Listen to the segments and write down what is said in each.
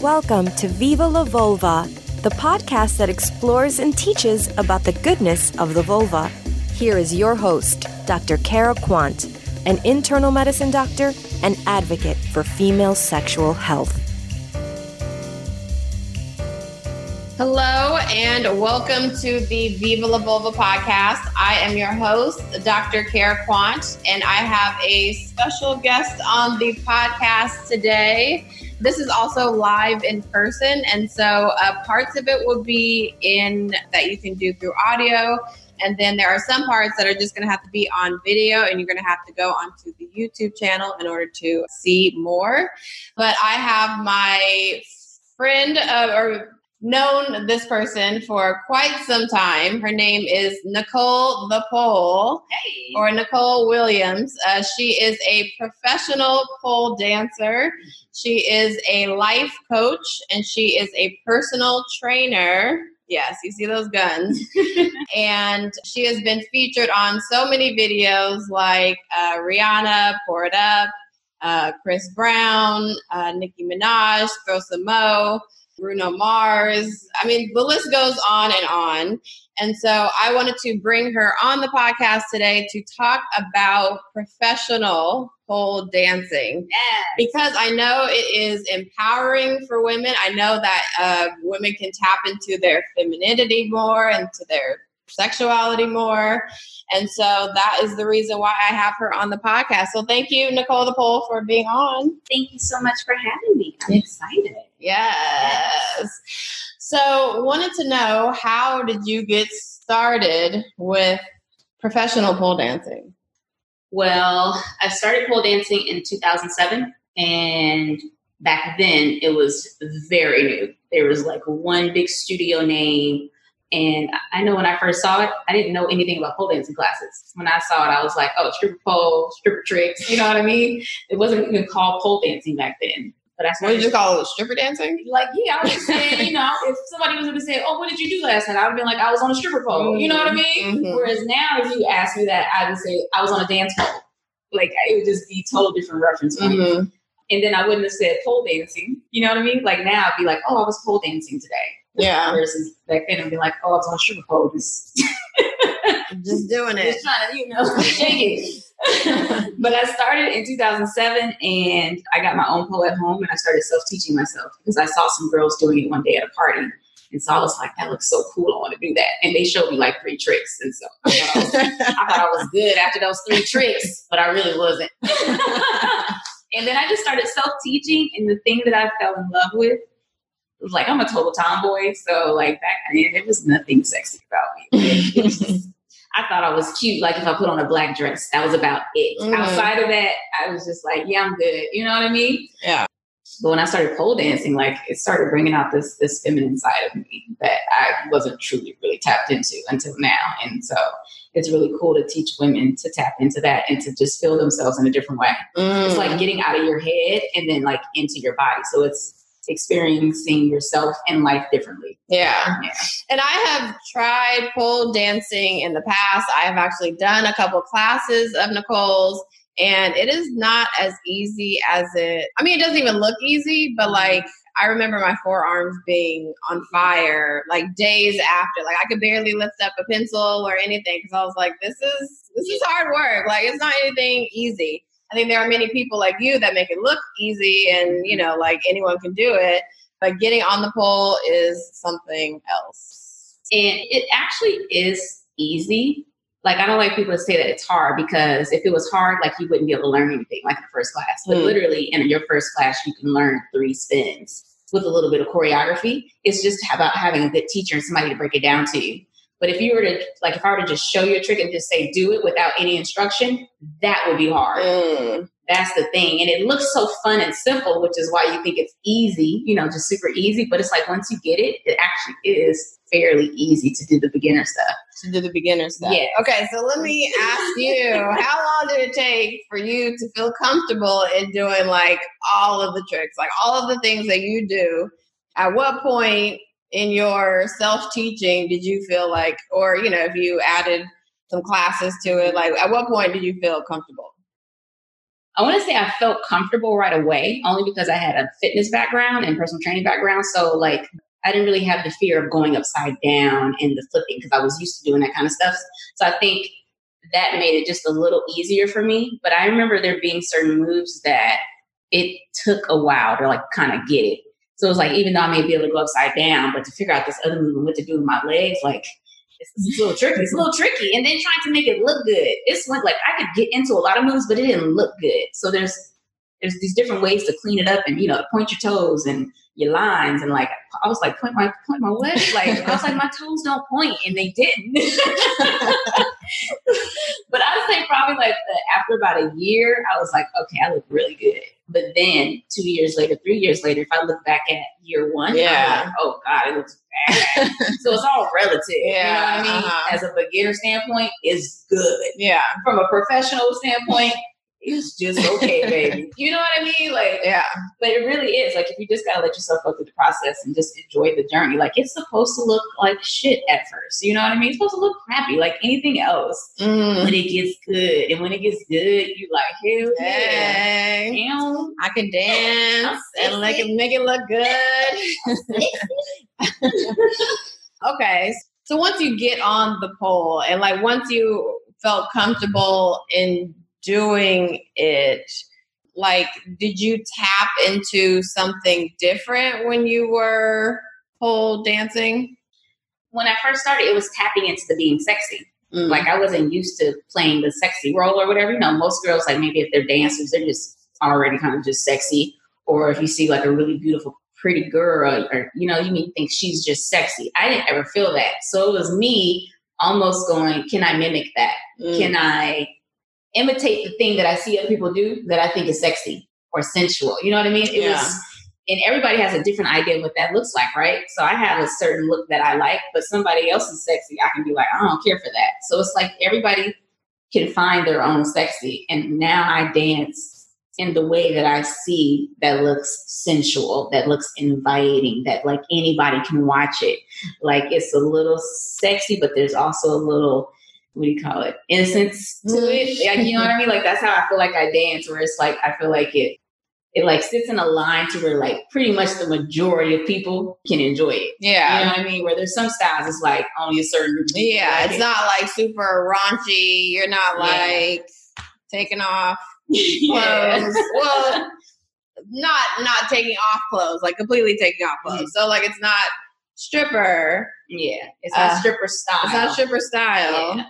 Welcome to Viva la Vulva, the podcast that explores and teaches about the goodness of the vulva. Here is your host, Dr. Kara Quant, an internal medicine doctor and advocate for female sexual health. Hello and welcome to the Viva la Vulva podcast. I am your host, Dr. Kara Quant, and I have a special guest on the podcast today this is also live in person, and so uh, parts of it will be in that you can do through audio, and then there are some parts that are just going to have to be on video, and you're going to have to go onto the YouTube channel in order to see more. But I have my friend uh, or known this person for quite some time. Her name is Nicole the Pole, hey. or Nicole Williams. Uh, she is a professional pole dancer. She is a life coach, and she is a personal trainer. Yes, you see those guns. and she has been featured on so many videos like uh, Rihanna, Pour It Up, uh, Chris Brown, uh, Nicki Minaj, Throw Some Mo. Bruno Mars. I mean, the list goes on and on. And so I wanted to bring her on the podcast today to talk about professional pole dancing. Yes. Because I know it is empowering for women. I know that uh, women can tap into their femininity more and to their sexuality more. And so that is the reason why I have her on the podcast. So thank you, Nicole the Pole, for being on. Thank you so much for having me. I'm excited. Yes. So wanted to know how did you get started with professional pole dancing? Well, I started pole dancing in 2007 and back then it was very new. There was like one big studio name and I know when I first saw it, I didn't know anything about pole dancing classes. When I saw it, I was like, oh, stripper pole, stripper tricks. You know what I mean? It wasn't even called pole dancing back then. But I What did you call it? Stripper dancing? like, yeah, I was just saying, you know, if somebody was going to say, oh, what did you do last night? I would have been like, I was on a stripper pole. You know what I mean? Mhm. Whereas now, if you ask me that, I would say I was on a dance pole. Like, it would just be total different reference. Mhm. And then I wouldn't have said pole dancing. You know what I mean? Like now, I'd be like, oh, I was pole dancing today. Yeah. Versus back then, I'd be like, oh, I was on pole. Just, Just doing it. just trying to, you know, shake it. but I started in 2007 and I got my own pole at home and I started self teaching myself because I saw some girls doing it one day at a party. And so I was like, that looks so cool. I want to do that. And they showed me like three tricks. And so I thought I was, I, thought I was good after those three tricks, but I really wasn't. and then I just started self teaching. And the thing that I fell in love with like, I'm a total tomboy. So, like, back then, there was nothing sexy about me. Just- I thought I was cute. Like, if I put on a black dress, that was about it. Mhm. Outside of that, I was just like, yeah, I'm good. You know what I mean? yeah. But when I started pole dancing, like it started bringing out this this feminine side of me that I wasn't truly really tapped into until now. And so it's really cool to teach women to tap into that and to just feel themselves in a different way. It's Mm. like getting out of your head and then like into your body. So it's experiencing yourself and life differently. Yeah. Yeah. And I have tried pole dancing in the past. I have actually done a couple classes of Nicole's, and it is not as easy as it. I mean, it doesn't even look easy, but like I remember my forearms being on fire like days after. Like I could barely lift up a pencil or anything because I was like, this is this is hard work. Like it's not anything easy. I think there are many people like you that make it look easy and you know like anyone can do it, but getting on the pole is something else. And it actually is easy. Like I don't like people to say that it's hard because if it was hard, like you wouldn't be able to learn anything like in the first class. But Mm. literally in your first class, you can learn three spins with a little bit of choreography. It's just about having a good teacher and somebody to break it down to you. But if you were to like if I were to just show you a trick and just say do it without any instruction, that would be hard. Mm. That's the thing. And it looks so fun and simple, which is why you think it's easy, you know, just super easy. But it's like once you get it, it actually is fairly easy to do the beginner stuff. To do the beginner stuff. Yeah. Okay, so let me ask you, how long did it take for you to feel comfortable in doing like all of the tricks, like all of the things that you do? At what point in your self teaching did you feel like, or you know, if you added some classes to it, like at what point did you feel comfortable? I want to say I felt comfortable right away, only because I had a fitness background and personal training background. So like I didn't really have the fear of going upside down and the flipping because I was used to doing that kind of stuff. So I think that made it just a little easier for me. But I remember there being certain moves that it took a while to like kind of get it. So it was like even though I may be able to go upside down, but to figure out this other move and what to do with my legs, like it's, it's a little tricky. It's a little tricky. And then trying to make it look good. It's went like I could get into a lot of moves, but it didn't look good. So there's there's these different ways to clean it up and you know point your toes and your lines and like I was like point my point my what like I was like my toes don't point and they didn't but I would say probably like the, after about a year I was like okay I look really good but then two years later three years later if I look back at year one yeah. like, oh god it looks bad. So it's all relative. Yeah you know what I mean? uh-huh. as a beginner standpoint is good. Yeah. From a professional standpoint it's just okay, baby. You know what I mean? Like, yeah. But it really is. Like, if you just gotta let yourself go through the process and just enjoy the journey, like, it's supposed to look like shit at first. You know what I mean? It's supposed to look crappy, like anything else. Mm. When it gets good, and when it gets good, you like, hell hey, yeah. I can dance and make it make it look good. okay. So once you get on the pole, and like once you felt comfortable in doing it? Like did you tap into something different when you were pole dancing? When i first started it was tapping into the being sexy. Mm. like i wasn't used to playing the sexy role or whatever. You know most girls like maybe if they're dancers they're just already kind of just sexy. Or if you see like a really beautiful pretty girl or you know you mean think she's just sexy. I didn't ever feel that. So it was me almost going can i mimic that? Mm. can i imitate the thing that I see other people do that I think is sexy or sensual. You know what I mean? It yeah. was, and everybody has a different idea of what that looks like, right? So I have a certain look that I like, but somebody else is sexy. I can be like, I don't care for that. So it's like everybody can find their own sexy. And now I dance in the way that I see that looks sensual, that looks inviting, that like anybody can watch it. Like it's a little sexy, but there's also a little what do you call it innocence to it. Like you know what i mean? Like that's how i feel like i dance where it's like i feel like it it like sits in a line to where like pretty much the majority of people can enjoy it. Yeah. you know what i mean? Where there's some styles it's like only a certain group yeah it's it. not like super raunchy. You're not like yeah. taking off clothes. Well not not taking off clothes like completely taking off clothes. Mm-hmm. so like it's not stripper. Yeah it's not uh, stripper style it's not stripper style. Yeah.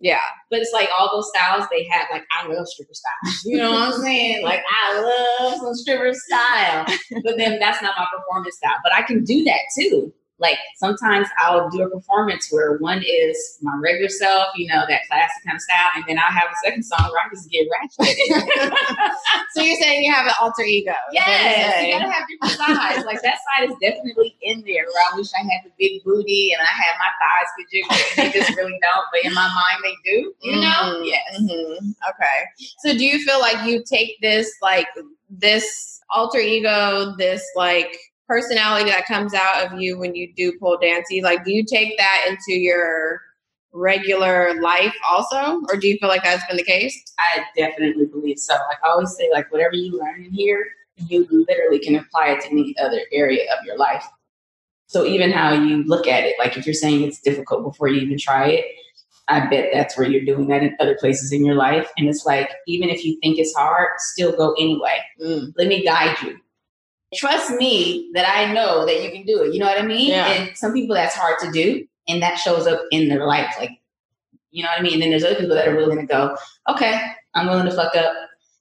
Yeah. But it's like all those styles they had, like, I love stripper style. You know what I'm saying? Like, I love some stripper style. But then that's not my performance style. But I can do that too like sometimes I'll do a performance where one is my regular self, you know, that classic kind of style, and then I'll have a second song where I just get ratchet. you're saying you have an alter ego? Yes, you gotta have different sides. like that side is definitely in there. Where I wish I had the big booty and I had my thighs could jiggle. They just really don't, but in my mind they do. You mm-hmm. know? Yes. Mm-hmm. Okay. So do you feel like you take this like this alter ego, this like personality that comes out of you when you do pole dancing? Like, do you take that into your regular life also, or do you feel like that's been the case? I definitely believe so. Like I always say, like whatever you learn in here, you literally can apply it to any other area of your life. So even how you look at it, like if you're saying it's difficult before you even try it, I bet that's where you're doing that in other places in your life. And it's like, even if you think it's hard, still go anyway. Mm. Let me guide you trust me that I know that you can do it. You know what I mean? Yeah. And some people that's hard to do, and that shows up in their life. Like, you know what I mean? And then there's other people that are willing to go, okay, I'm willing to fuck up.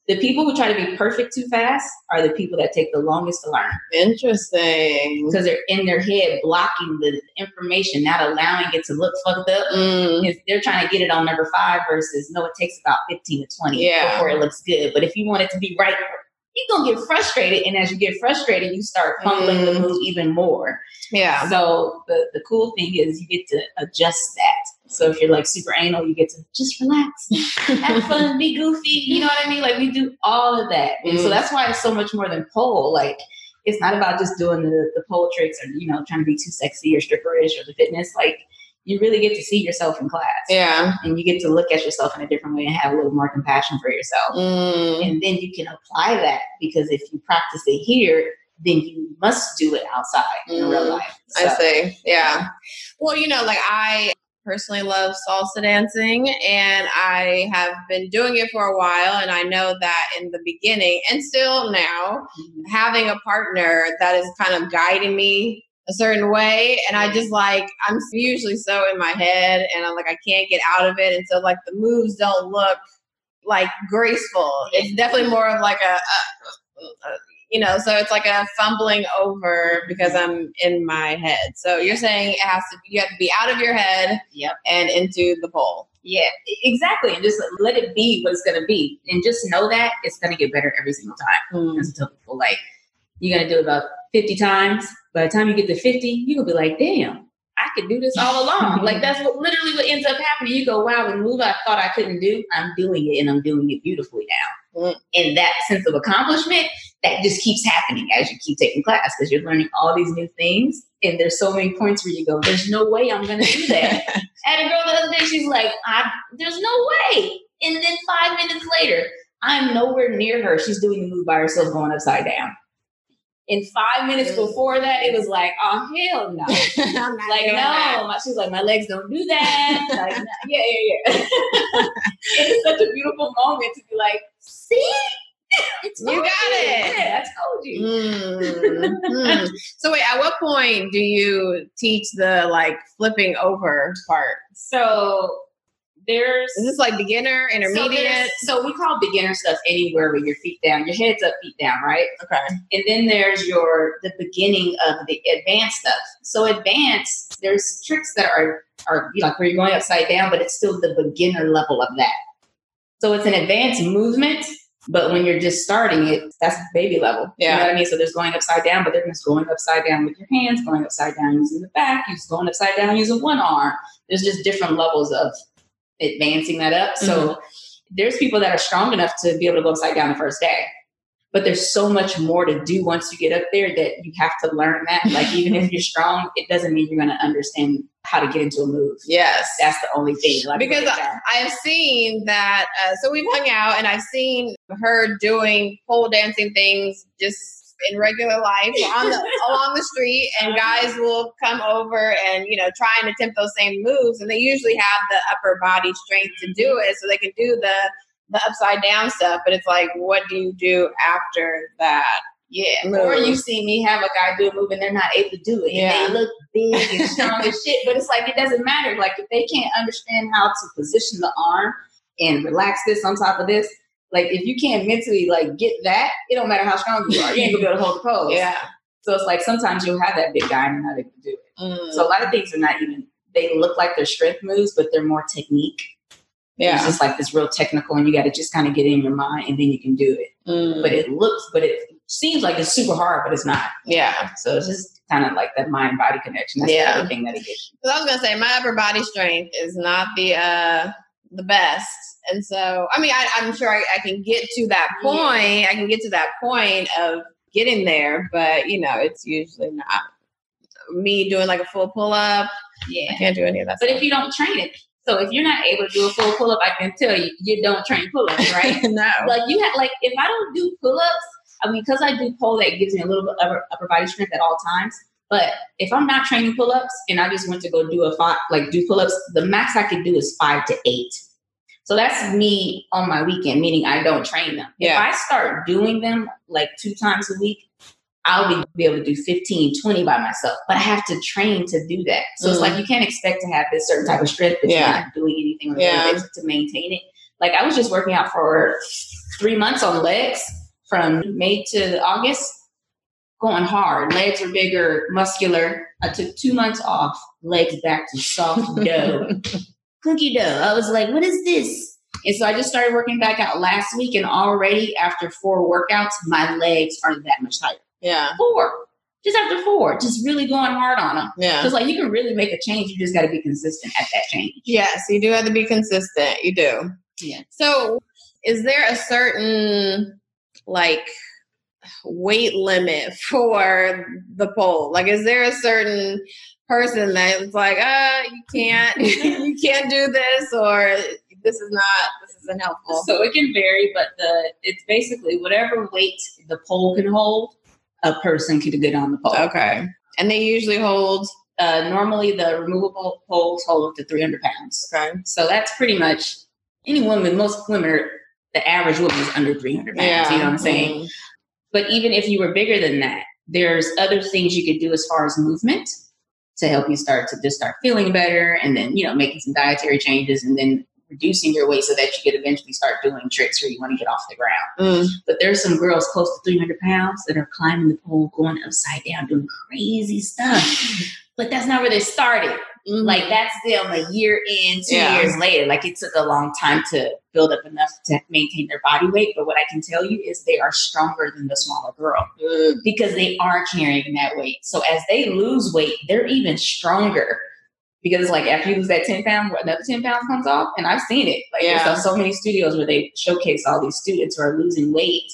The people who try to be perfect too fast are the people that take the longest to learn. Interesting. Because they're in their head blocking the information, not allowing it to look fucked up. Mm. They're trying to get it on number five versus no, it takes about 15 to 20 yeah. before it looks good. But if you want it to be right you're gonna get frustrated. And as you get frustrated, you start fumbling mm. the move even more. Yeah. So the, the cool thing is you get to adjust that. So if you're like super anal, you get to just relax, have fun, be goofy. You know what I mean? Like we do all of that. And mm. so that's why it's so much more than pole. Like it's not about just doing the, the pole tricks or, you know, trying to be too sexy or stripperish or the fitness. Like you really get to see yourself in class. Yeah. And you get to look at yourself in a different way and have a little more compassion for yourself. Mm. And then you can apply that because if you practice it here, then you must do it outside in real Mm. life. I see. Yeah. Well, you know, like I personally love salsa dancing and I have been doing it for a while. And I know that in the beginning and still now, mhm. having a partner that is kind of guiding me a certain way. And I just like, I'm usually so in my head and I'm like, I can't get out of it. And so, like, the moves don't look like graceful. It's definitely more of like a, a, a you know, so it's like a fumbling over because I'm in my head. So you're saying it has to, you have to be out of your head Yep. and into the pole. Yeah, exactly. And just let it be what it's going to be. And just know that it's going to get better every single time. Hmm. Tell people, like, you're to do it about 50 times. By the time you get to 50, you're going to be like, damn, I could do this all along. like, that's what literally what ends up happening. You go, wow, the move I thought I couldn't do, I'm doing it and I'm doing it beautifully now. Mm. And that sense of accomplishment, that just keeps happening as you keep taking class because you're learning all these new things. And there's so many points where you go, there's no way I'm going to do that. and a girl the other day, she's like, I, there's no way. And then five minutes later, I'm nowhere near her. She's doing the move by herself going upside down. And five minutes before that, it was like, oh, hell no. Like, no. My, she was like, my legs don't do that. like, yeah, yeah, yeah. it's such a beautiful moment to be like, see? It's You got it. Yeah, I told you. Mm, mm. So wait, at what point do you teach the like flipping over part? So there's Is this like beginner, intermediate? there's- so we call beginner stuff anywhere with your feet down, your head's up, feet down, right? okay. And then there's your the beginning of the advanced stuff. So advanced, there's tricks that are are you like where you're going upside down, but it's still the beginner level of that. So it's an advanced movement, but when you're just starting it, that's baby level. You Yeah. know what I mean? So there's going upside down, but they're just going upside down with your hands, going upside down using the back, you're just going upside down using one arm. There's just different levels of advancing that up. So there's people that are strong enough to be able to go upside down the first day. But there's so much more to do once you get up there that you have to learn that. Like even if you're strong, it doesn't mean you're going to understand how to get into a move. Yes. That's the only thing. Like, because I, down. I have seen that. Uh, so we've hung out, and I've seen her doing pole dancing things just in regular life on the, along the street, and guys will come over and you know try and attempt those same moves, and they usually have the upper body strength to do it, so they can do the the upside down stuff. But it's like, what do you do after that? yeah. move. Or you see me have a guy do a move and they're not able to do it. Yeah. And they look big and strong as shit. But it's like it doesn't matter. Like if they can't understand how to position the arm and relax this on top of this, like if you can't mentally like get that, it don't matter how strong you are. You ain't gonna be able to hold the pose. Yeah. So it's like sometimes you'll have that big guy and not able to do it. Mm. So a lot of things are not even they look like they're strength moves, but they're more technique. Yeah. It's just like this real technical and you gotta just kind of get in your mind and then you can do it. Mm. But it looks but it seems like it's super hard, but it's not. yeah. So it's just kind of like that mind body connection. That's Yeah. the other thing that it you. I was gonna say my upper body strength is not the uh the best, and so I mean I, I'm sure I, I can get to that Yeah. point. I can get to that point of getting there, but you know it's usually not me doing like a full pull up. Yeah. I can't do any of that. But stuff. if you don't train it, so if you're not able to do a full pull up, I can tell you, you don't train pull ups, right? no, like you have like if I don't do pull ups, I mean because I do pull that gives me a little bit of upper, upper body strength at all times. But if I'm not training pull ups and I just went to go do a five like do pull ups, the max I could do is five to eight. So that's me on my weekend, meaning I don't train them. Yeah. If I start doing them like two times a week, I'll be, be able to do 15, 20 by myself. But I have to train to do that. So it's Mm. like you can't expect to have this certain type of strength if Yeah. you're not doing anything on Yeah. to maintain it. Like I was just working out for three months on legs from May to August, going hard. Legs are bigger, muscular. I took two months off, legs back to soft dough. Cookie dough. I was like, what is this? And so I just started working back out last week, and already after four workouts, my legs are that much tighter. yeah, Four. Just after four, just really going hard on them. yeah. Because like you can really make a change, you just got to be consistent at that change. Yes, you do have to be consistent. You do. Yeah. So, is there a certain like weight limit for the pole? Like, is there a certain person that's like, uh, you can't, you can't do this, or this is not, this isn't helpful. So it can vary, but the it's basically whatever weight the pole can hold, a person can get on the pole. Okay, and they usually hold. Uh, normally, the removable poles hold up to 300 pounds. Okay, So that's pretty much any woman. Most women, are, the average woman is under 300 pounds. You know what I'm saying? Mm. But even if you were bigger than that, there's other things you could do as far as movement to help you start to just start feeling better and then, you know, making some dietary changes and then reducing your weight so that you could eventually start doing tricks where you want to get off the ground. Mm. But there's some girls close to 300 pounds that are climbing the pole, going upside down, doing crazy stuff. But that's not where they started. Mm. Like that's them a year in, two Yeah. years later. Like it took a long time to build up enough to maintain their body weight. But what I can tell you is they are stronger than the smaller girl Mm. because they are carrying that weight. So as they lose weight, they're even stronger. Because it's like after you lose that 10 pounds, another 10 pounds comes off. And I've seen it. Like Yeah. there's so many studios where they showcase all these students who are losing weight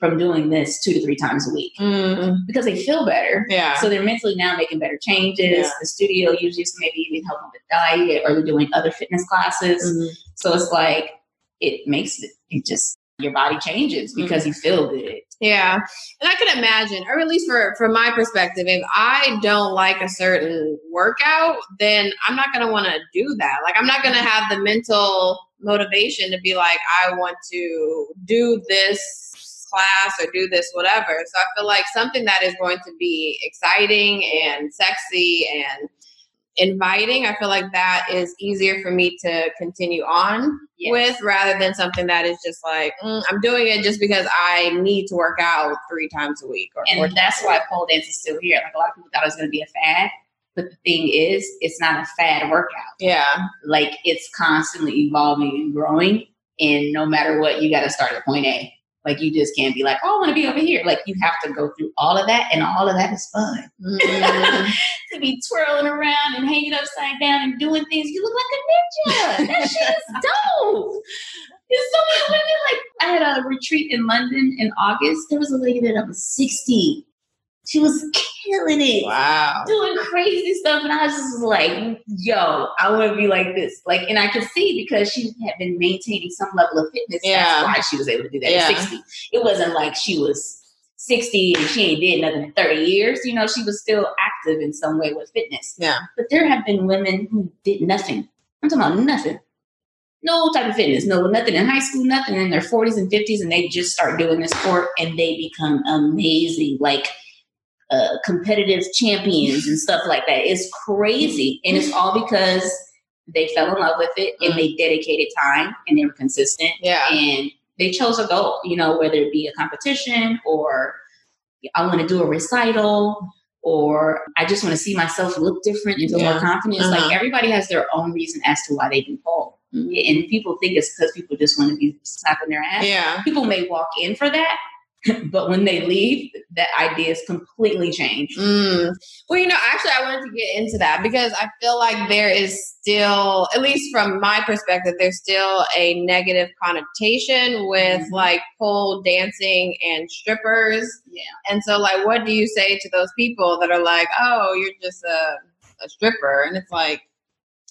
from doing this two to three times a week Mm. because they feel better. Yeah. So they're mentally now making better changes. Yeah. The studio usually is maybe even helping with diet or they're doing other fitness classes. Mhm. So it's like it makes it, it just your body changes because you feel good. Yeah. And I can imagine, or at least for from my perspective, if I don't like a certain workout, then I'm not gonna want to do that. Like I'm not gonna have the mental motivation to be like, I want to do this class or do this whatever. So I feel like something that is going to be exciting and sexy and inviting, I feel like that is easier for me to continue on Yes. with rather than something that is just like mm, I'm doing it just because I need to work out three times a week And that's why pole dance is still here. Like a lot of people thought it was going to be a fad, but the thing is, it's not a fad workout. yeah Like it's constantly evolving and growing, and no matter what, you got to start at point A. Like you just can't be like, oh, I want to be over here. Like you have to go through all of that, and all of that is fun. Mm, to be twirling around and hanging upside down and doing things. You look like a ninja. That shit is dope. There's so many women. Like I had a retreat in London in August. There was a lady that was 60. She was killing it. wow Doing crazy stuff, and I was just like, "Yo, I want to be like this." Like, and I could see because she had been maintaining some level of fitness. Yeah. That's why she was able to do that Yeah. at sixty. It wasn't like she was 60 and she ain't did nothing in 30 years. You know, she was still active in some way with fitness. Yeah. But there have been women who did nothing. I'm talking about nothing. No type of fitness, no nothing in high school, nothing in their 40s and 50s, and they just start doing this sport and they become amazing, like uh, competitive champions and stuff like that. It's crazy. And it's all because they fell in love with it and they dedicated time and they were consistent yeah and they chose a goal, you know, whether it be a competition or I want to do a recital or I just want to see myself look different and feel Yeah. more confident. Uh-huh. Like everybody has their own reason as to why they do pole. And people think it's because people just want to be slapping their ass. yeah People may walk in for that, but when they leave, that idea is completely changed. Mm. Well, you know, actually, I wanted to get into that because I feel like there is still, at least from my perspective, there's still a negative connotation with Mhm. like pole dancing and strippers. Yeah. And so, like, what do you say to those people that are like, "Oh, you're just a, a stripper," and it's like,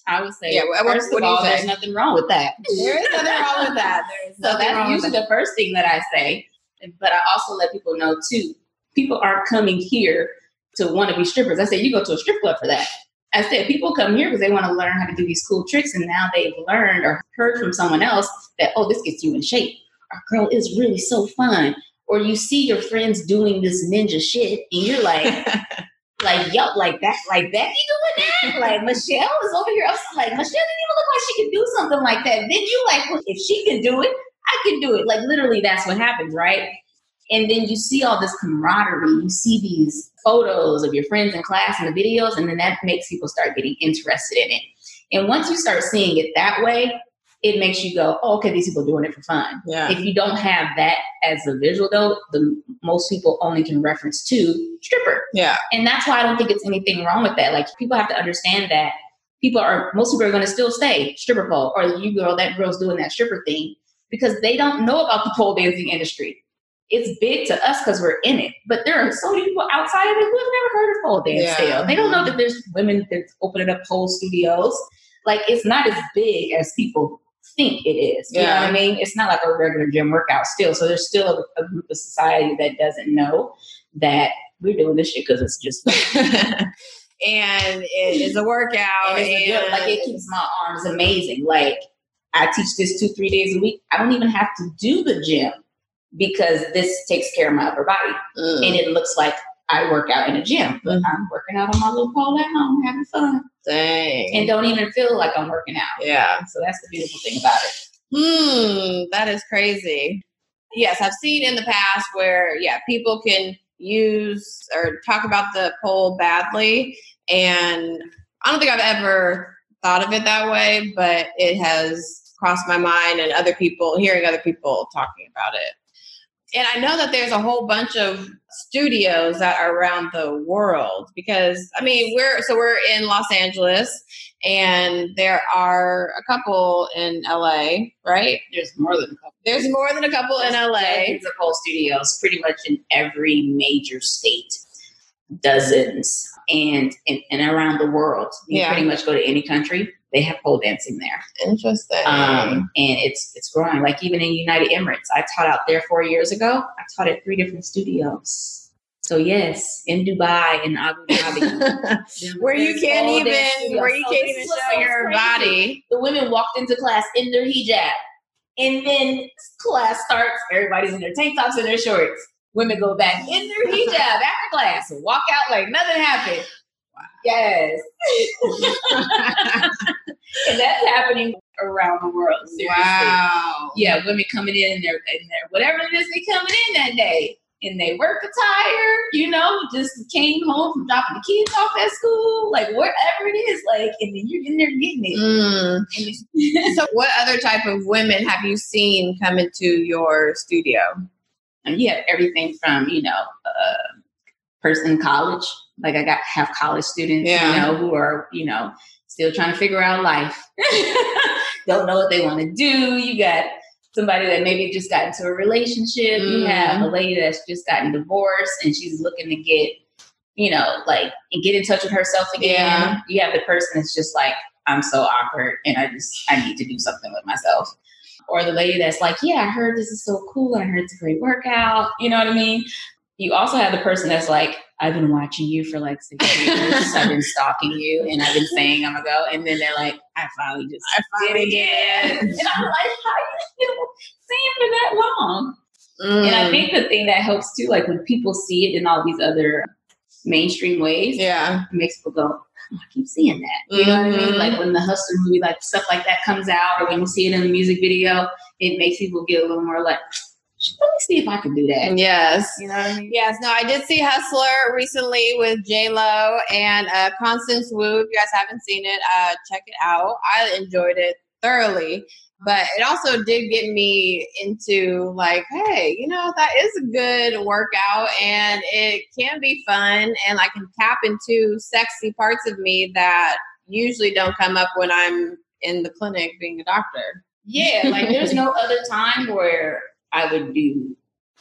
I would say, Yeah, what- what- first what of all, say? there's nothing wrong with that. there is nothing wrong with that. There is So that's usually that. the first thing that I say. But I also let people know too. People aren't coming here to want to be strippers. I said you go to a strip club for that. I said people come here because they want to learn how to do these cool tricks, and now they've learned or heard from someone else that oh, this gets you in shape. Our girl is really so fun. Or you see your friends doing this ninja shit, and you're like, like yo, like that, like that. You doing that? Like Michelle is over here. I was like, Michelle didn't even look like she could do something like that. Then you like, well, if she can do it, I can do it. Like literally, that's what happens, right? And then you see all this camaraderie. You see these photos of your friends in class and the videos, and then that makes people start getting interested in it. And once you start seeing it that way, it makes you go, oh, okay, these people are doing it for fun. yeah. If you don't have that as a visual, though, the most people only can reference to stripper. Yeah. And that's why I don't think it's anything wrong with that. Like people have to understand that people are most people are going to still say stripper pole or you girl that girl's doing that stripper thing because they don't know about the pole dancing industry. it's big to us because we're in it. But there are so many people outside of it who have never heard of pole dance Yeah. still. They don't know that there's women that's opening up pole studios. Like it's not as big as people think it is. You know Yeah. what I mean? It's not like a regular gym workout still. So there's still a, a group of society that doesn't know that we're doing this shit because it's just and it is a workout. And it's a good- like it keeps my arms amazing. Like I teach this two, three days a week. I don't even have to do the gym because this takes care of my upper body. Mm. And it looks like I work out in a gym, but Mhm. I'm working out on my little pole at home, having fun, Dang. and don't even feel like I'm working out. yeah. So that's the beautiful thing about it. Hmm, that is crazy. Yes, I've seen in the past where yeah, people can use or talk about the pole badly, and I don't think I've ever thought of it that way, but it has crossed my mind and other people hearing other people talking about it. And I know that there's a whole bunch of studios that are around the world because I mean we're so we're in Los Angeles and there are a couple in LA, right? There's more than a couple. There's more than a couple in LA. There's a pole studios, pretty much in every major state. Dozens, and and, and around the world. You Yeah. pretty much go to any country, they have pole dancing there. Interesting. um, and it's it's growing. Like even in United Emirates, I taught out there four years ago. I taught at three different studios. So yes, in Dubai, in Abu Dhabi, where you can't even where you So can't even show your crazy. body. the women walked into class in their hijab, and then class starts. Everybody's in their tank tops and their shorts. Women go back in their hijab after class and walk out like nothing happened. Yes, and that's happening around the world. Seriously. Wow. yeah, women coming in in their, in their whatever it is they coming in that day. In their work attire, you know, just came home from dropping the kids off at school, like whatever it is, like, and then you're in there getting it. Mm. So, what other type of women have you seen come into your studio? And you have everything from, you know, uh, person in college, like I got have college students, Yeah. you know, who are, you know, still trying to figure out life, don't know what they want to do. You got somebody that maybe just got into a relationship. You have a lady that's just gotten divorced and she's looking to get, you know, like and get in touch with herself again. Yeah. You have the person that's just like, I'm so awkward and I just I need to do something with myself. Or the lady that's like, Yeah, I heard this is so cool and I heard it's a great workout. You know what I mean? You also have the person that's like, I've been watching you for like six years. I've been stalking you and I've been saying I'm gonna go. And then they're like, I finally just I finally did it again. and I'm like, how you seeing for that long? And I Mm. think the thing that helps too, like when people see it in all these other mainstream ways, yeah. it makes people go, I keep seeing that. You know what I mean? Like when the Hustler movie, like stuff like that comes out, or when you see it in the music video, it makes people get a little more like, let me see if I can do that. Yes. You know what I mean? Yes, no, I did see Hustler recently with J Lo and uh, Constance Wu. If you guys haven't seen it, uh, check it out. I enjoyed it thoroughly, but it also did get me into like, hey, you know, that is a good workout and it can be fun, and I can tap into sexy parts of me that usually don't come up when I'm in the clinic being a doctor. Yeah, like there's no other time where I would do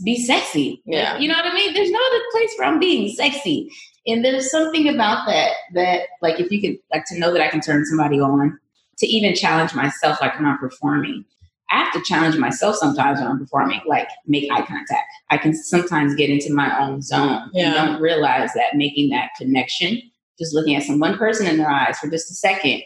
be sexy. Yeah. you know what I mean? There's no other place where I'm being sexy. And there's something about that that like if you could like to know that I can turn somebody on, to even challenge myself like when I'm performing. I have to challenge myself sometimes when I'm performing, like make eye contact. I can sometimes get into my own zone Yeah. and don't realize that making that connection, just looking at some one person in their eyes for just a second,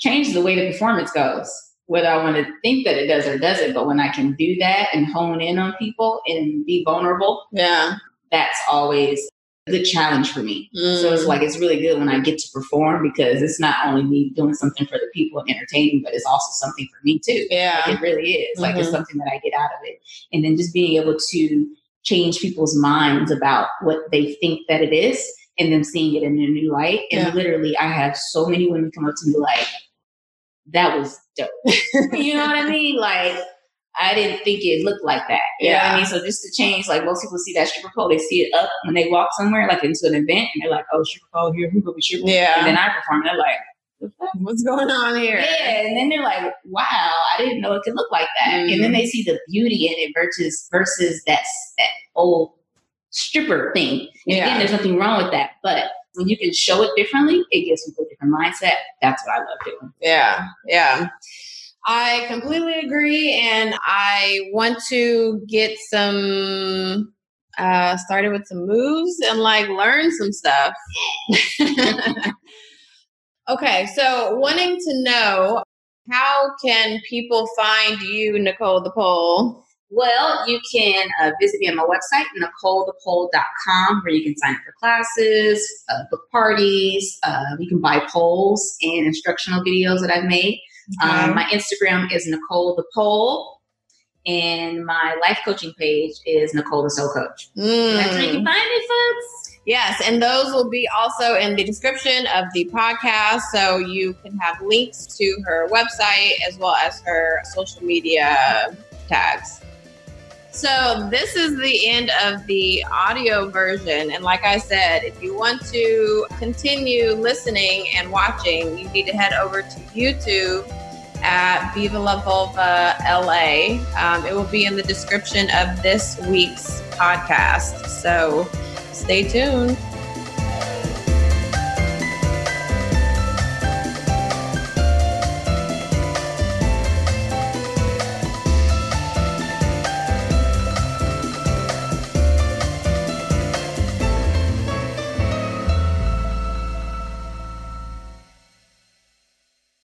changes the way the performance goes. Whether I want to think that it does or doesn't, but when I can do that and hone in on people and be vulnerable, Yeah. that's always good challenge for me. So it's Mm. like it's really good when I get to perform because it's not only me doing something for the people and entertaining, but it's also something for me too. yeah. Like it really is. Like it's Mhm. something that I get out of it. And then just being able to change people's minds about what they think that it is and then seeing it in a new light. And Yeah. literally I have so many women come up to me like, that was dope. you know what I mean? Like I didn't think it looked like that. You know what Yeah. I mean? So just to change, like most people see that stripper pole, they see it up when they walk somewhere, like into an event, and they're like, "Oh, stripper pole here, who go be stripper?" Yeah. And then I perform, they're like, What's going on here? Yeah, and then they're like, "Wow, I didn't know it could look like that." Mm. And then they see the beauty in it versus versus that that old stripper thing. And yeah. again, there's nothing wrong with that, but when you can show it differently, it gives people a different mindset. That's what I love doing. Yeah, yeah. I completely agree, and I want to get some uh started with some moves and like learn some stuff. okay, so wanting to know how can people find you, Nicole the Pole? Well, you can uh, visit me on my website, NicoleThePole.com, where you can sign up for classes, uh, book parties. Uh, you can buy poles and instructional videos that I've made. Um, my Instagram is Nicole the Pole, and my life coaching page is Nicole the Soul Coach. Mm. That's where you can find me, folks. Yes, and those will be also in the description of the podcast. So you can have links to her website as well as her social media tags. So, this is the end of the audio version. And like I said, if you want to continue listening and watching, you need to head over to YouTube at Viva La Vulva LA. Um, it will be in the description of this week's podcast. So, stay tuned.